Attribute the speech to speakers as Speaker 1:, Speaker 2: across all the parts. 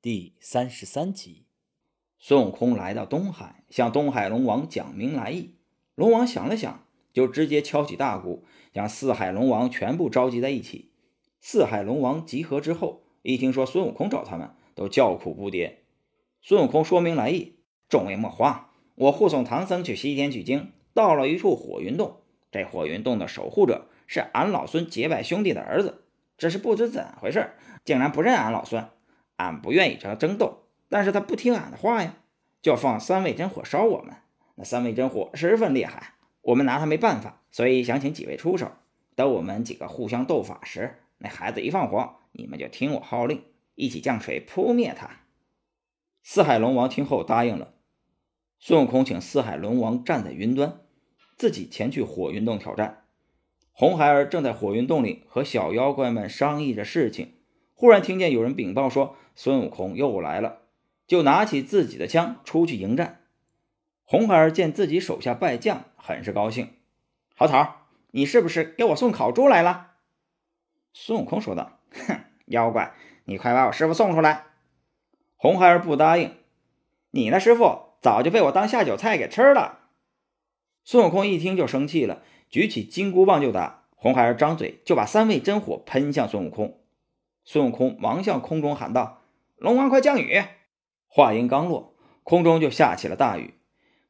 Speaker 1: 第三十三集，孙悟空来到东海，向东海龙王讲明来意。龙王想了想，就直接敲起大鼓，将四海龙王全部召集在一起。四海龙王集合之后，一听说孙悟空找他们，都叫苦不迭。孙悟空说明来意：“众位莫慌，我护送唐僧去西天取经，到了一处火云洞。这火云洞的守护者是俺老孙结拜兄弟的儿子，只是不知怎回事，竟然不认俺老孙。”俺不愿意和他争斗，但是他不听俺的话呀，就要放三味真火烧我们。那三味真火十分厉害，我们拿他没办法，所以想请几位出手。等我们几个互相斗法时，那孩子一放火，你们就听我号令，一起降水扑灭他。四海龙王听后答应了。孙悟空请四海龙王站在云端，自己前去火云洞挑战。红孩儿正在火云洞里和小妖怪们商议着事情。忽然听见有人禀报说孙悟空又来了，就拿起自己的枪出去迎战。红孩儿见自己手下败将，很是高兴。好草，你是不是给我送烤猪来了？孙悟空说道：“哼，妖怪，你快把我师傅送出来！”红孩儿不答应。你那师傅早就被我当下酒菜给吃了。孙悟空一听就生气了，举起金箍棒就打。红孩儿张嘴就把三味真火喷向孙悟空。孙悟空忙向空中喊道：“龙王，快降雨！”话音刚落，空中就下起了大雨。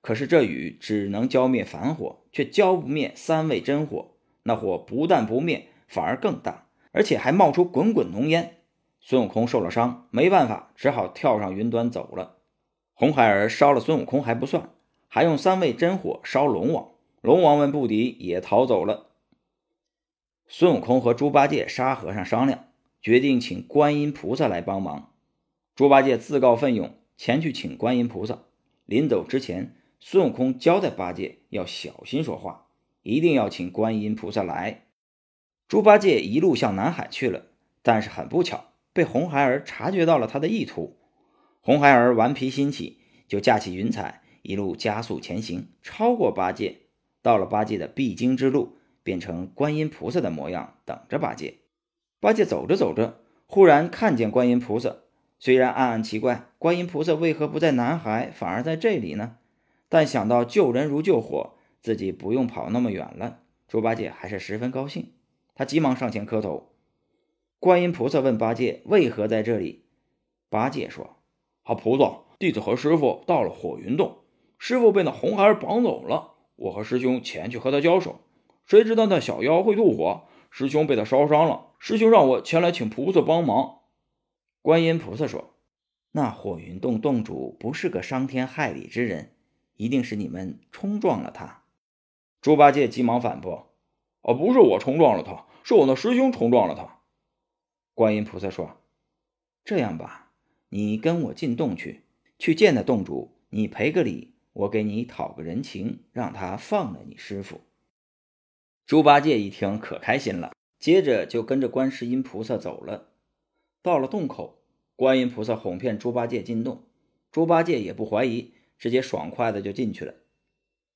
Speaker 1: 可是这雨只能浇灭凡火，却浇不灭三味真火。那火不但不灭，反而更大，而且还冒出滚滚浓烟。孙悟空受了伤，没办法，只好跳上云端走了。红孩儿烧了孙悟空还不算，还用三味真火烧龙王。龙王们不敌，也逃走了。孙悟空和猪八戒、沙和尚商量。决定请观音菩萨来帮忙。猪八戒自告奋勇前去请观音菩萨。临走之前，孙悟空交代八戒要小心说话，一定要请观音菩萨来。猪八戒一路向南海去了，但是很不巧，被红孩儿察觉到了他的意图。红孩儿顽皮心起，就架起云彩，一路加速前行，超过八戒。到了八戒的必经之路，变成观音菩萨的模样，等着八戒。八戒走着走着，忽然看见观音菩萨。虽然暗暗奇怪，观音菩萨为何不在南海，反而在这里呢？但想到救人如救火，自己不用跑那么远了，猪八戒还是十分高兴。他急忙上前磕头。观音菩萨问八戒为何在这里。八戒说：“好菩萨，弟子和师傅到了火云洞，师傅被那红孩儿绑走了，我和师兄前去和他交手，谁知道那小妖会吐火。”师兄被他烧伤了，师兄让我前来请菩萨帮忙。观音菩萨说：“那火云洞洞主不是个伤天害理之人，一定是你们冲撞了他。”猪八戒急忙反驳：“哦，不是我冲撞了他，是我那师兄冲撞了他。”观音菩萨说：“这样吧，你跟我进洞去，去见那洞主，你赔个礼，我给你讨个人情，让他放了你师傅。”猪八戒一听可开心了，接着就跟着观世音菩萨走了。到了洞口，观音菩萨哄骗猪八戒进洞，猪八戒也不怀疑，直接爽快的就进去了。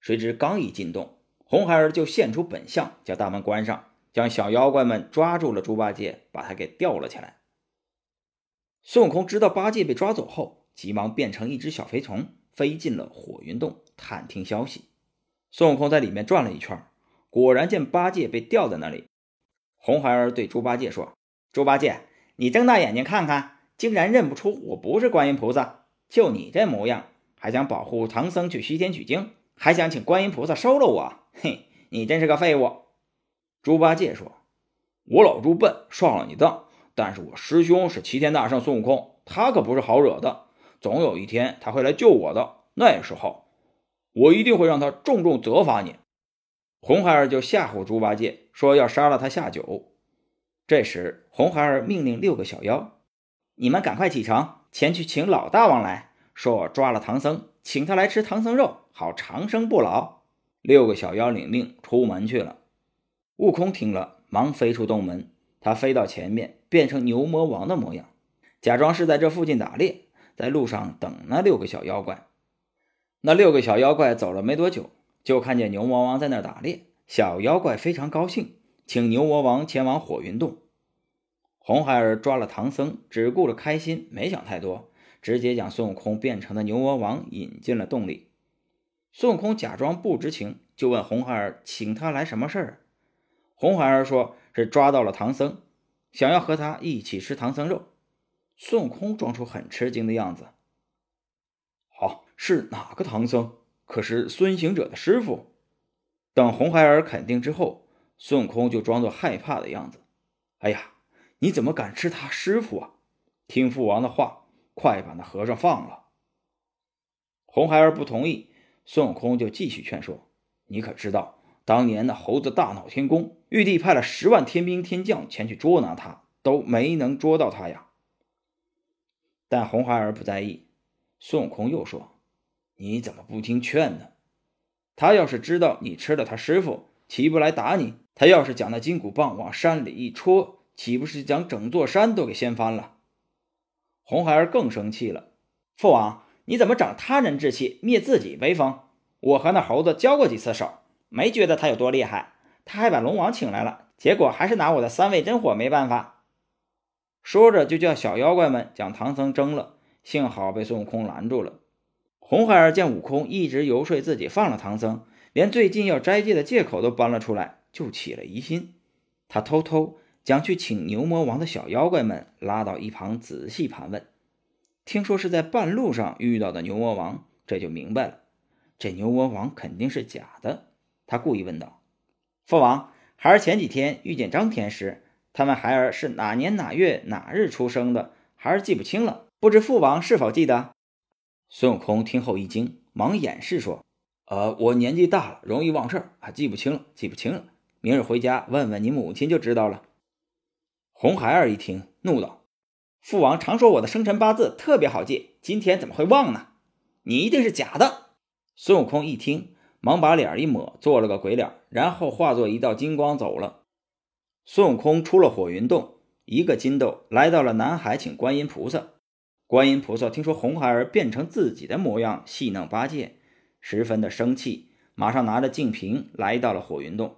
Speaker 1: 谁知刚一进洞，红孩儿就现出本相，将大门关上，将小妖怪们抓住了。猪八戒把他给吊了起来。孙悟空知道八戒被抓走后，急忙变成一只小飞虫，飞进了火云洞探听消息。孙悟空在里面转了一圈。果然见八戒被吊在那里，红孩儿对猪八戒说：“猪八戒，你睁大眼睛看看，竟然认不出我不是观音菩萨？就你这模样，还想保护唐僧去西天取经，还想请观音菩萨收了我？嘿，你真是个废物！”猪八戒说：“我老猪笨，上了你当，但是我师兄是齐天大圣孙悟空，他可不是好惹的，总有一天他会来救我的，那时候我一定会让他重重责罚你。”红孩儿就吓唬猪八戒，说要杀了他下酒。这时，红孩儿命令六个小妖：“你们赶快启程，前去请老大王来说，我抓了唐僧，请他来吃唐僧肉，好长生不老。”六个小妖领命出门去了。悟空听了，忙飞出洞门，他飞到前面，变成牛魔王的模样，假装是在这附近打猎，在路上等那六个小妖怪。那六个小妖怪走了没多久。就看见牛魔王在那打猎，小妖怪非常高兴，请牛魔王前往火云洞。红孩儿抓了唐僧，只顾着开心，没想太多，直接将孙悟空变成的牛魔王引进了洞里。孙悟空假装不知情，就问红孩儿请他来什么事儿。红孩儿说是抓到了唐僧，想要和他一起吃唐僧肉。孙悟空装出很吃惊的样子。好，是哪个唐僧？可是孙行者的师傅。等红孩儿肯定之后，孙悟空就装作害怕的样子。哎呀，你怎么敢吃他师傅啊？听父王的话，快把那和尚放了。红孩儿不同意。孙悟空就继续劝说：“你可知道，当年那猴子大闹天宫，玉帝派了十万天兵天将前去捉拿他，都没能捉到他呀。”但红孩儿不在意。孙悟空又说：“你怎么不听劝呢？他要是知道你吃了他师傅，岂不来打你？他要是将那金箍棒往山里一戳，岂不是将整座山都给掀翻了？”红孩儿更生气了：“父王！”你怎么长他人志气，灭自己威风？我和那猴子交过几次手，没觉得他有多厉害。他还把龙王请来了，结果还是拿我的三味真火没办法。说着就叫小妖怪们将唐僧蒸了，幸好被孙悟空拦住了。红孩儿见悟空一直游说自己放了唐僧，连最近要斋戒的借口都搬了出来，就起了疑心。他偷偷将去请牛魔王的小妖怪们拉到一旁，仔细盘问。听说是在半路上遇到的牛魔王，这就明白了，这牛魔王肯定是假的。他故意问道：“父王，孩儿前几天遇见张天师，他问孩儿是哪年哪月哪日出生的，孩儿记不清了，不知父王是否记得？”孙悟空听后一惊，忙掩饰说：“呃，我年纪大了，容易忘事儿，啊，记不清了，记不清了。明日回家问问你母亲就知道了。”红孩儿一听，怒道。父王常说我的生辰八字特别好记，今天怎么会忘呢？你一定是假的。孙悟空一听，忙把脸一抹，做了个鬼脸，然后化作一道金光走了。孙悟空出了火云洞，一个筋斗来到了南海，请观音菩萨。观音菩萨听说红孩儿变成自己的模样，戏弄八戒，十分的生气，马上拿着净瓶来到了火云洞。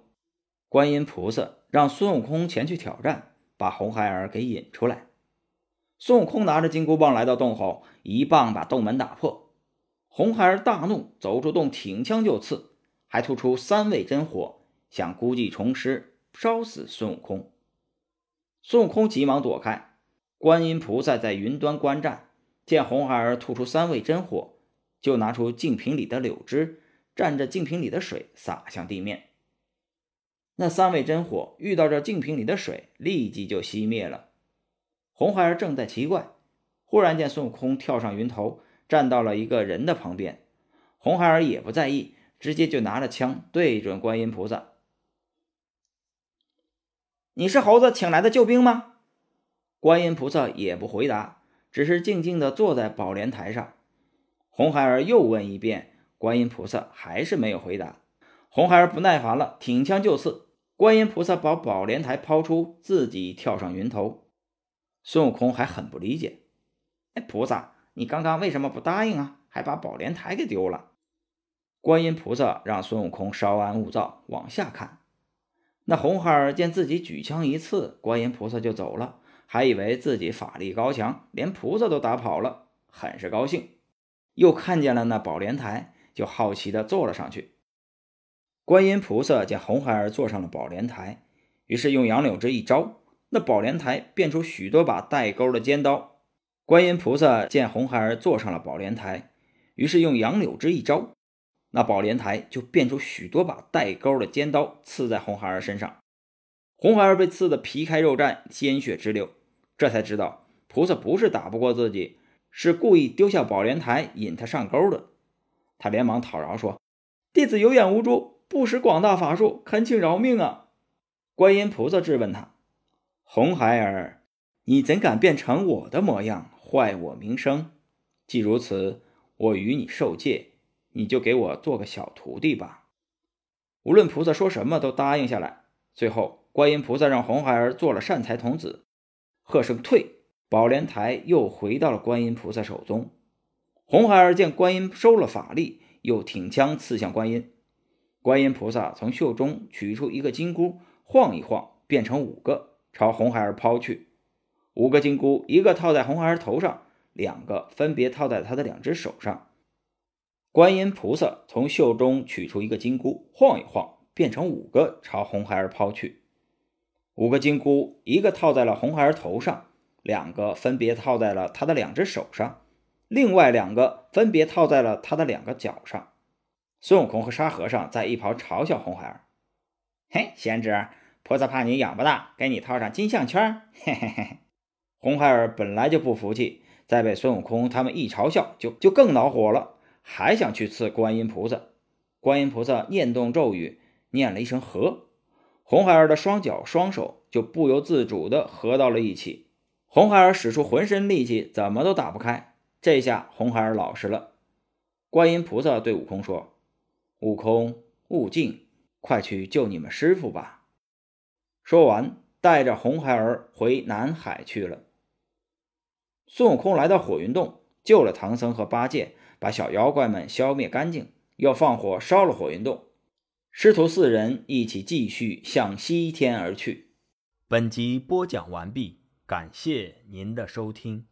Speaker 1: 观音菩萨让孙悟空前去挑战，把红孩儿给引出来。孙悟空拿着金箍棒来到洞后，一棒把洞门打破。红孩儿大怒，走出洞，挺枪就刺，还吐出三味真火，想故技重施，烧死孙悟空。孙悟空急忙躲开。观音菩萨在云端观战，见红孩儿吐出三味真火，就拿出净瓶里的柳枝，蘸着净瓶里的水洒向地面。那三味真火遇到这净瓶里的水，立即就熄灭了。红孩儿正在奇怪，忽然见孙悟空跳上云头，站到了一个人的旁边。红孩儿也不在意，直接就拿着枪对准观音菩萨：“你是猴子请来的救兵吗？”观音菩萨也不回答，只是静静地坐在宝莲台上。红孩儿又问一遍，观音菩萨还是没有回答。红孩儿不耐烦了，挺枪就刺。观音菩萨把宝莲台抛出，自己跳上云头。孙悟空还很不理解，哎，菩萨，你刚刚为什么不答应啊？还把宝莲台给丢了。观音菩萨让孙悟空稍安勿躁，往下看。那红孩儿见自己举枪一刺，观音菩萨就走了，还以为自己法力高强，连菩萨都打跑了，很是高兴。又看见了那宝莲台，就好奇的坐了上去。观音菩萨见红孩儿坐上了宝莲台，于是用杨柳枝一招。那宝莲台变出许多把带钩的尖刀，观音菩萨见红孩儿坐上了宝莲台，于是用杨柳枝一招，那宝莲台就变出许多把带钩的尖刀，刺在红孩儿身上。红孩儿被刺得皮开肉绽，鲜血直流，这才知道菩萨不是打不过自己，是故意丢下宝莲台引他上钩的。他连忙讨饶说：“弟子有眼无珠，不识广大法术，恳请饶命啊！”观音菩萨质问他。红孩儿，你怎敢变成我的模样，坏我名声？既如此，我与你受戒，你就给我做个小徒弟吧。无论菩萨说什么，都答应下来。最后，观音菩萨让红孩儿做了善财童子，喝声退，宝莲台又回到了观音菩萨手中。红孩儿见观音收了法力，又挺枪刺向观音。观音菩萨从袖中取出一个金箍，晃一晃，变成五个。朝红孩儿抛去，五个金箍，一个套在红孩儿头上，两个分别套在他的两只手上。观音菩萨从袖中取出一个金箍，晃一晃，变成五个，朝红孩儿抛去。五个金箍，一个套在了红孩儿头上，两个分别套在了他的两只手上，另外两个分别套在了他的两个脚上。孙悟空和沙和尚在一旁嘲笑红孩儿：“嘿，贤侄，菩萨怕你养不大，给你套上金项圈。”嘿嘿嘿。红孩儿本来就不服气，再被孙悟空他们一嘲笑，就就更恼火了，还想去刺观音菩萨。观音菩萨念动咒语，念了一声“和”，红孩儿的双脚双手就不由自主地合到了一起。红孩儿使出浑身力气，怎么都打不开。这下红孩儿老实了。观音菩萨对悟空说：“悟空，悟净，快去救你们师傅吧。”说完，带着红孩儿回南海去了。孙悟空来到火云洞，救了唐僧和八戒，把小妖怪们消灭干净，又放火烧了火云洞。师徒四人一起继续向西天而去。
Speaker 2: 本集播讲完毕，感谢您的收听。